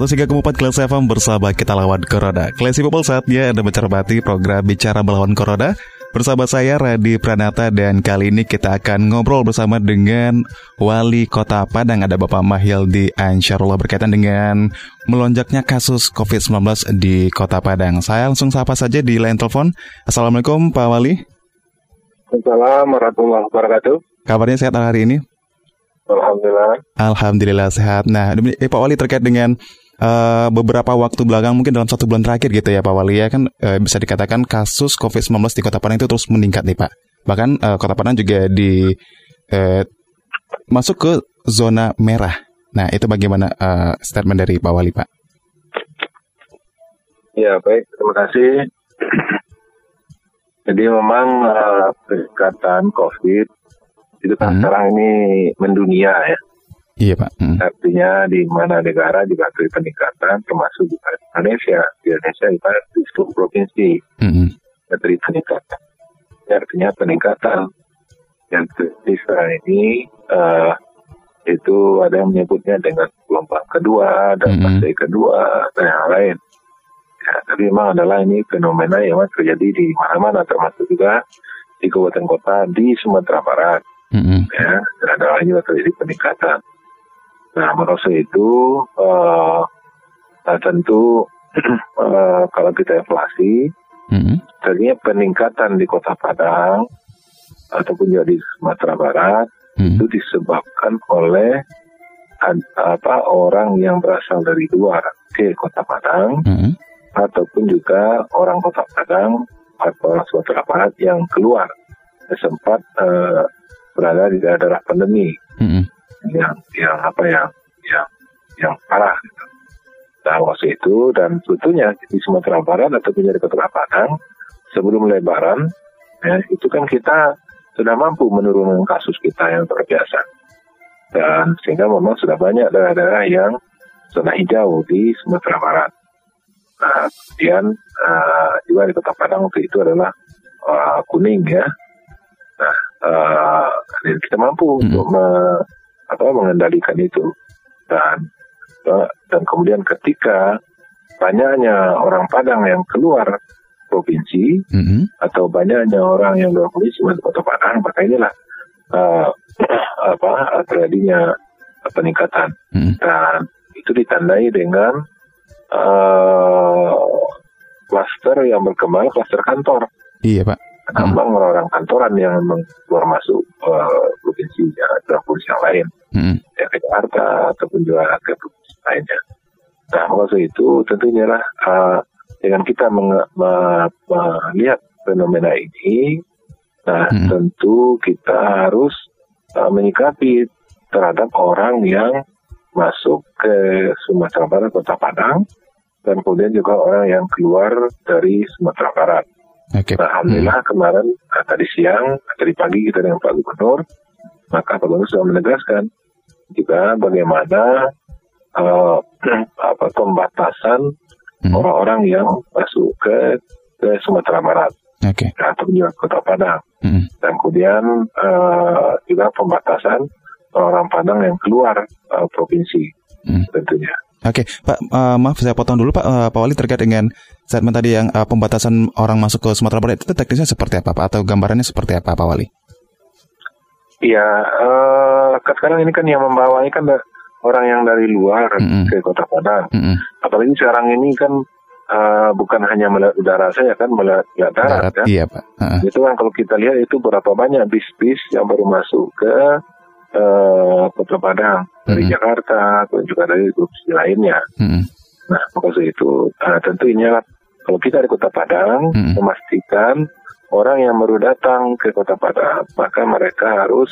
103,4 Kelas FM bersama kita lawan Corona. Classy People saatnya Anda mencermati program Bicara Melawan Corona bersama saya Radi Pranata dan kali ini kita akan ngobrol bersama dengan Wali Kota Padang ada Bapak Mahyildi Ansarullah berkaitan dengan melonjaknya kasus COVID-19 di Kota Padang. Saya langsung sapa saja di line telepon. Assalamualaikum Pak Wali. Assalamualaikum warahmatullahi wabarakatuh. Kabarnya sehat hari ini? Alhamdulillah. Alhamdulillah sehat. Nah, eh, Pak Wali terkait dengan uh, beberapa waktu belakang mungkin dalam satu bulan terakhir gitu ya Pak Wali ya kan uh, bisa dikatakan kasus COVID-19 di Kota Padang itu terus meningkat nih Pak. Bahkan uh, Kota Padang juga di uh, masuk ke zona merah. Nah itu bagaimana uh, statement dari Pak Wali Pak? Ya baik terima kasih. Jadi memang uh, peningkatan COVID itu kan hmm. sekarang ini mendunia ya Iya Pak. Hmm. Artinya di mana negara juga terjadi peningkatan, termasuk di Indonesia. Di Indonesia kita di seluruh provinsi hmm. terjadi peningkatan. Ya, artinya peningkatan yang terjadi sekarang ini uh, itu ada yang menyebutnya dengan gelombang kedua dan fase hmm. kedua dan yang lain. Ya, tapi memang adalah ini fenomena yang terjadi di mana-mana termasuk juga di kabupaten kota di Sumatera Barat. Mm-hmm. Ya, dan ada juga terjadi peningkatan. Nah, menurut itu uh, nah tentu uh, kalau kita inflasi, mm-hmm. peningkatan di Kota Padang ataupun juga di Sumatera Barat mm-hmm. itu disebabkan oleh apa orang yang berasal dari luar ke Kota Padang mm-hmm. ataupun juga orang Kota Padang atau orang Sumatera Barat yang keluar sempat uh, berada di daerah pandemi. Mm-hmm yang yang apa yang yang yang parah gitu. Nah waktu itu dan sebetulnya di Sumatera Barat atau menjadi Kota Padang sebelum Lebaran ya, itu kan kita sudah mampu menurunkan kasus kita yang terbiasa dan sehingga memang sudah banyak daerah-daerah yang zona hijau di Sumatera Barat. Nah, kemudian uh, juga di Kota Padang waktu itu adalah uh, kuning ya. Nah, uh, kita mampu hmm. untuk me apa mengendalikan itu. Dan dan kemudian ketika banyaknya orang Padang yang keluar provinsi mm-hmm. atau banyaknya orang yang keluar provinsi masuk kota Padang maka inilah uh, apa terjadinya peningkatan. Mm-hmm. dan itu ditandai dengan uh, klaster yang berkembang klaster kantor. Iya pak. Tambang orang-orang kantoran yang keluar masuk uh, provinsi ya, provinsi yang lain, hmm. ya ke Jakarta ataupun juga ke provinsi lainnya. Nah, maksud itu tentunya lah uh, dengan kita melihat fenomena ini, nah hmm. tentu kita harus uh, menyikapi terhadap orang yang masuk ke Sumatera Barat, Kota Padang, dan kemudian juga orang yang keluar dari Sumatera Barat. Okay. Nah, Alhamdulillah hmm. kemarin nah, tadi siang, tadi pagi kita dengan Pak Gubernur, maka Pak Gubernur sudah menegaskan juga bagaimana uh, apa pembatasan hmm. orang-orang hmm. yang masuk ke, ke Sumatera Barat okay. atau juga Kota Padang, hmm. dan kemudian uh, juga pembatasan orang Padang yang keluar uh, provinsi hmm. tentunya. Oke, Pak, uh, maaf saya potong dulu Pak, uh, Pak Wali terkait dengan statement tadi yang uh, pembatasan orang masuk ke Sumatera Barat itu teknisnya seperti apa Pak atau gambarannya seperti apa Pak Wali? Iya, uh, sekarang ini kan yang membawa ini kan orang yang dari luar mm -hmm. ke Kota Padang. Mm -hmm. Apalagi sekarang ini kan uh, bukan hanya melihat udara saja kan melihat darat, darat kan. Iya Pak. Uh -huh. Itu kan kalau kita lihat itu berapa banyak bis-bis yang baru masuk ke uh, Kota Padang dari mm-hmm. Jakarta atau juga dari provinsi lainnya. Mm-hmm. Nah, maksud itu uh, tentu ini kalau kita di Kota Padang mm-hmm. memastikan orang yang baru datang ke Kota Padang, maka mereka harus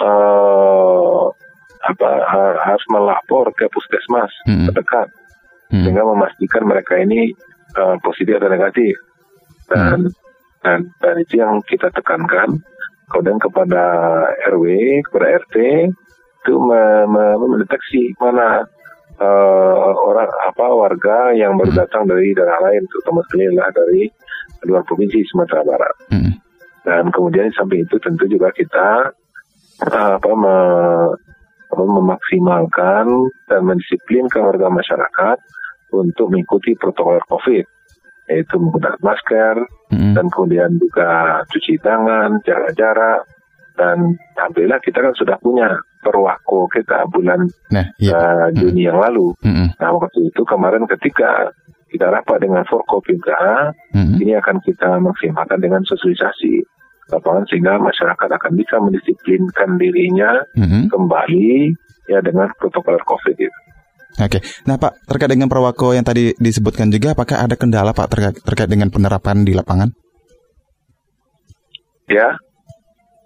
uh, apa harus melapor ke puskesmas hmm. terdekat hmm. sehingga memastikan mereka ini uh, positif atau negatif dan hmm. dan dan itu yang kita tekankan kemudian kepada RW kepada RT itu mendeteksi mana uh, orang apa warga yang baru hmm. datang dari daerah lain terutama sekali adalah dari luar provinsi Sumatera Barat hmm. dan kemudian sampai itu tentu juga kita uh, apa me, memaksimalkan dan mendisiplinkan warga masyarakat untuk mengikuti protokol COVID, yaitu menggunakan masker mm-hmm. dan kemudian juga cuci tangan, jaga jarak, dan alhamdulillah kita kan sudah punya perwako kita bulan nah, iya. uh, Juni mm-hmm. yang lalu. Mm-hmm. Nah waktu itu kemarin ketika kita rapat dengan Forkopimda, mm-hmm. ini akan kita maksimalkan dengan sosialisasi lapangan sehingga masyarakat akan bisa mendisiplinkan dirinya mm-hmm. kembali ya dengan protokol COVID itu. Oke, nah Pak terkait dengan perwako yang tadi disebutkan juga, apakah ada kendala Pak terkait, terkait dengan penerapan di lapangan? Ya.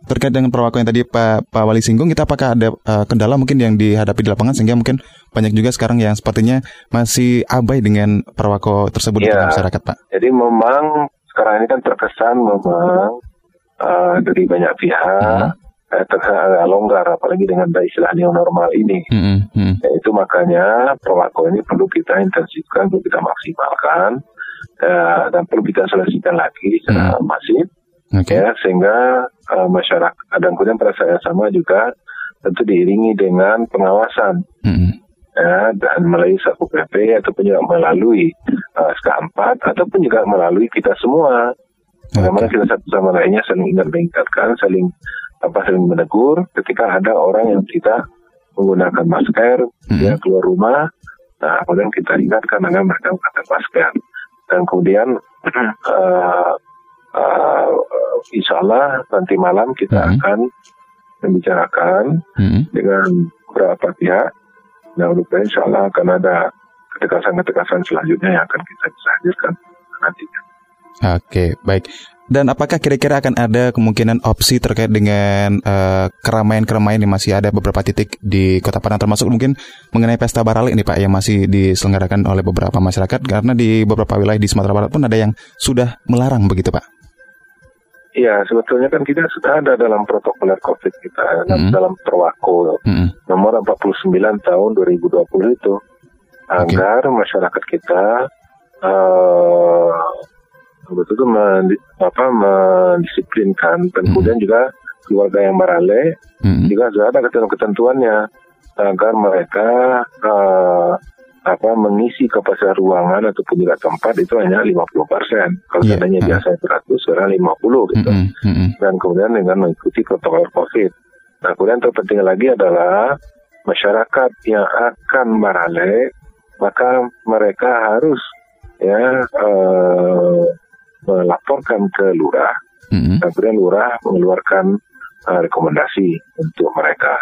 Terkait dengan perwako yang tadi Pak Pak Wali singgung, kita apakah ada uh, kendala mungkin yang dihadapi di lapangan sehingga mungkin banyak juga sekarang yang sepertinya masih abai dengan perwako tersebut ya, di masyarakat Pak? Jadi memang sekarang ini kan terkesan memang uh, dari banyak pihak hmm. uh, agak longgar apalagi dengan istilah new normal ini. Hmm. Hmm. Ya, itu makanya perlakuan ini perlu kita intensifkan, perlu kita maksimalkan uh, dan perlu kita selesaikan lagi secara hmm. masif. Okay. Ya, sehingga uh, masyarakat dan kemudian pada saat yang sama juga tentu diiringi dengan pengawasan hmm. ya, dan melalui saku pp ataupun juga melalui uh, SK4 ataupun juga melalui kita semua Bagaimana kita satu sama lainnya saling meningkatkan, saling apa saling menegur ketika ada orang yang tidak menggunakan masker, hmm. dia keluar rumah, nah kemudian kita ingatkan agar mereka menggunakan masker. Dan kemudian uh, uh, insya Allah nanti malam kita hmm. akan membicarakan hmm. dengan beberapa pihak. Nah, mudah insya Allah akan ada ketegasan-ketegasan selanjutnya yang akan kita bisa hadirkan nantinya. Oke, baik. Dan apakah kira-kira akan ada kemungkinan opsi terkait dengan keramaian keramaian-keramaian yang masih ada beberapa titik di Kota Padang termasuk mungkin mengenai pesta barale ini Pak yang masih diselenggarakan oleh beberapa masyarakat karena di beberapa wilayah di Sumatera Barat pun ada yang sudah melarang begitu Pak? Iya, sebetulnya kan kita sudah ada dalam protokol COVID kita, mm -hmm. dalam Perwako mm -hmm. nomor 49 tahun 2020 itu, agar okay. masyarakat kita uh, betul-betul men, apa, mendisiplinkan dan hmm. kemudian juga keluarga yang barale hmm. juga sudah ada ketentuan-ketentuannya agar mereka uh, apa mengisi kapasitas ruangan ataupun juga tempat itu hanya 50 persen. Kalau yeah. seandainya uh. biasa 100, sekarang 50 gitu. Mm -hmm. Dan kemudian dengan mengikuti protokol COVID. Nah kemudian terpenting lagi adalah masyarakat yang akan barale maka mereka harus ya uh, melaporkan ke lurah, mm-hmm. dan kemudian lurah mengeluarkan uh, rekomendasi untuk mereka.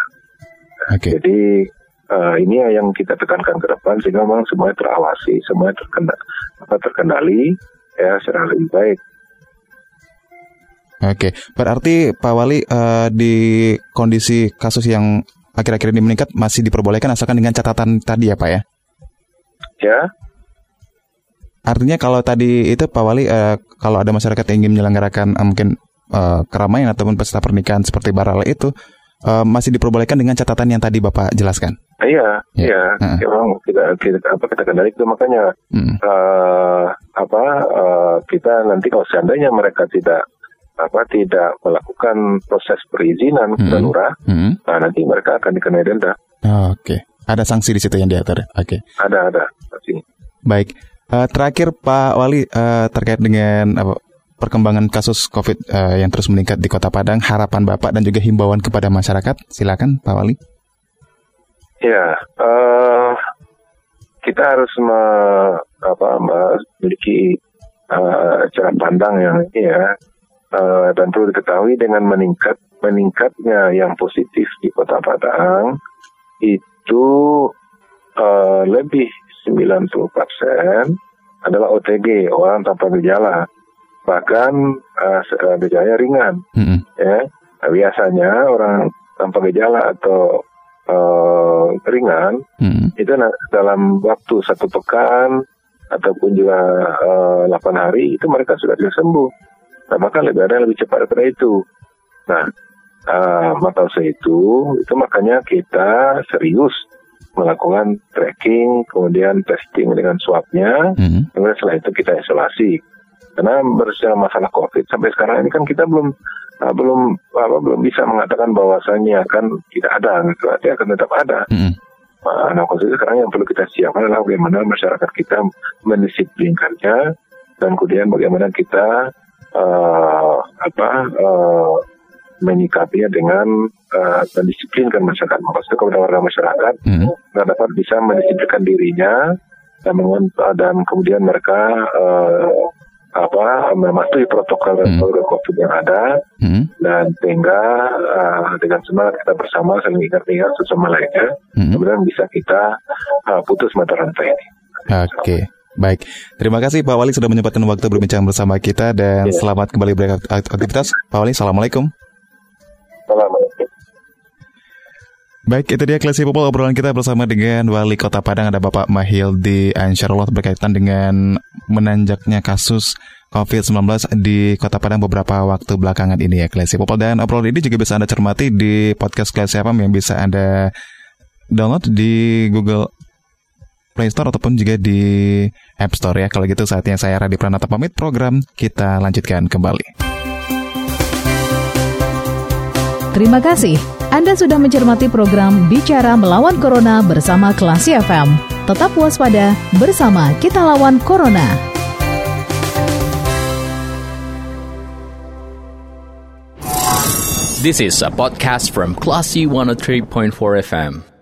Okay. Jadi uh, ini yang kita tekankan ke depan sehingga memang semuanya terawasi, semuanya terkendali, apa, terkendali ya secara lebih baik. Oke, berarti Pak Wali uh, di kondisi kasus yang akhir-akhir ini meningkat masih diperbolehkan asalkan dengan catatan tadi ya Pak ya? Ya, Artinya kalau tadi itu Pak Wali, uh, kalau ada masyarakat yang ingin menyelenggarakan uh, mungkin uh, keramaian ataupun pesta pernikahan seperti barale itu uh, masih diperbolehkan dengan catatan yang tadi Bapak jelaskan. Iya, ya. iya, uh. memang kita, kita apa kita kendali itu makanya hmm. uh, apa uh, kita nanti kalau seandainya mereka tidak apa tidak melakukan proses perizinan hmm. ke lurah, hmm. nah nanti mereka akan dikenai denda. Oh, Oke, okay. ada sanksi di situ yang diatur. Oke. Okay. Ada ada. Sanksi. Baik. Uh, terakhir Pak Wali uh, terkait dengan apa, perkembangan kasus COVID uh, yang terus meningkat di Kota Padang, harapan Bapak dan juga himbauan kepada masyarakat, silakan Pak Wali. Ya, uh, kita harus me, apa, memiliki uh, cara pandang yang ini ya, uh, dan perlu diketahui dengan meningkat meningkatnya yang positif di Kota Padang itu uh, lebih 90% adalah OTG, orang tanpa gejala. Bahkan uh, gejalanya ringan. Mm-hmm. Ya, nah, biasanya orang tanpa gejala atau uh, ringan mm-hmm. itu dalam waktu satu pekan ataupun juga uh, 8 hari itu mereka sudah bisa sembuh. Nah, maka lebih ada lebih cepat daripada itu. Nah, uh, maka itu, itu makanya kita serius melakukan tracking, kemudian testing dengan swabnya, mm-hmm. kemudian setelah itu kita isolasi. Karena bersama masalah COVID sampai sekarang ini kan kita belum uh, belum apa belum bisa mengatakan bahwasanya akan tidak ada, berarti akan tetap ada. Mm-hmm. Nah, khususnya sekarang yang perlu kita siapkan adalah bagaimana masyarakat kita mendisiplinkannya dan kemudian bagaimana kita uh, apa uh, menyikapinya dengan uh, mendisiplinkan masyarakat, maksudnya kepada warga masyarakat mm -hmm. dapat bisa mendisiplinkan dirinya dan, dan kemudian mereka uh, apa mematuhi protokol mm -hmm. COVID yang ada mm -hmm. dan sehingga uh, dengan semangat kita bersama saling ingat-ingat sesama lainnya, mm -hmm. kemudian bisa kita uh, putus mata rantai ini. Oke. Okay. Baik, terima kasih Pak Wali sudah menyempatkan waktu berbincang bersama kita dan yeah. selamat kembali beraktivitas. Pak Wali, Assalamualaikum. Baik, itu dia Klesi Popol obrolan kita bersama dengan Wali Kota Padang ada Bapak Mahildi Ansyarullah berkaitan dengan menanjaknya kasus COVID-19 di Kota Padang beberapa waktu belakangan ini ya Klesi Popol dan obrolan ini juga bisa Anda cermati di podcast Klesi apa yang bisa Anda download di Google Play Store ataupun juga di App Store ya. Kalau gitu saatnya saya Radhi Pranata pamit program kita lanjutkan kembali. Terima kasih. Anda sudah mencermati program Bicara Melawan Corona bersama Klasi FM. Tetap waspada, bersama kita lawan Corona. This is a podcast from Classy 103.4 FM.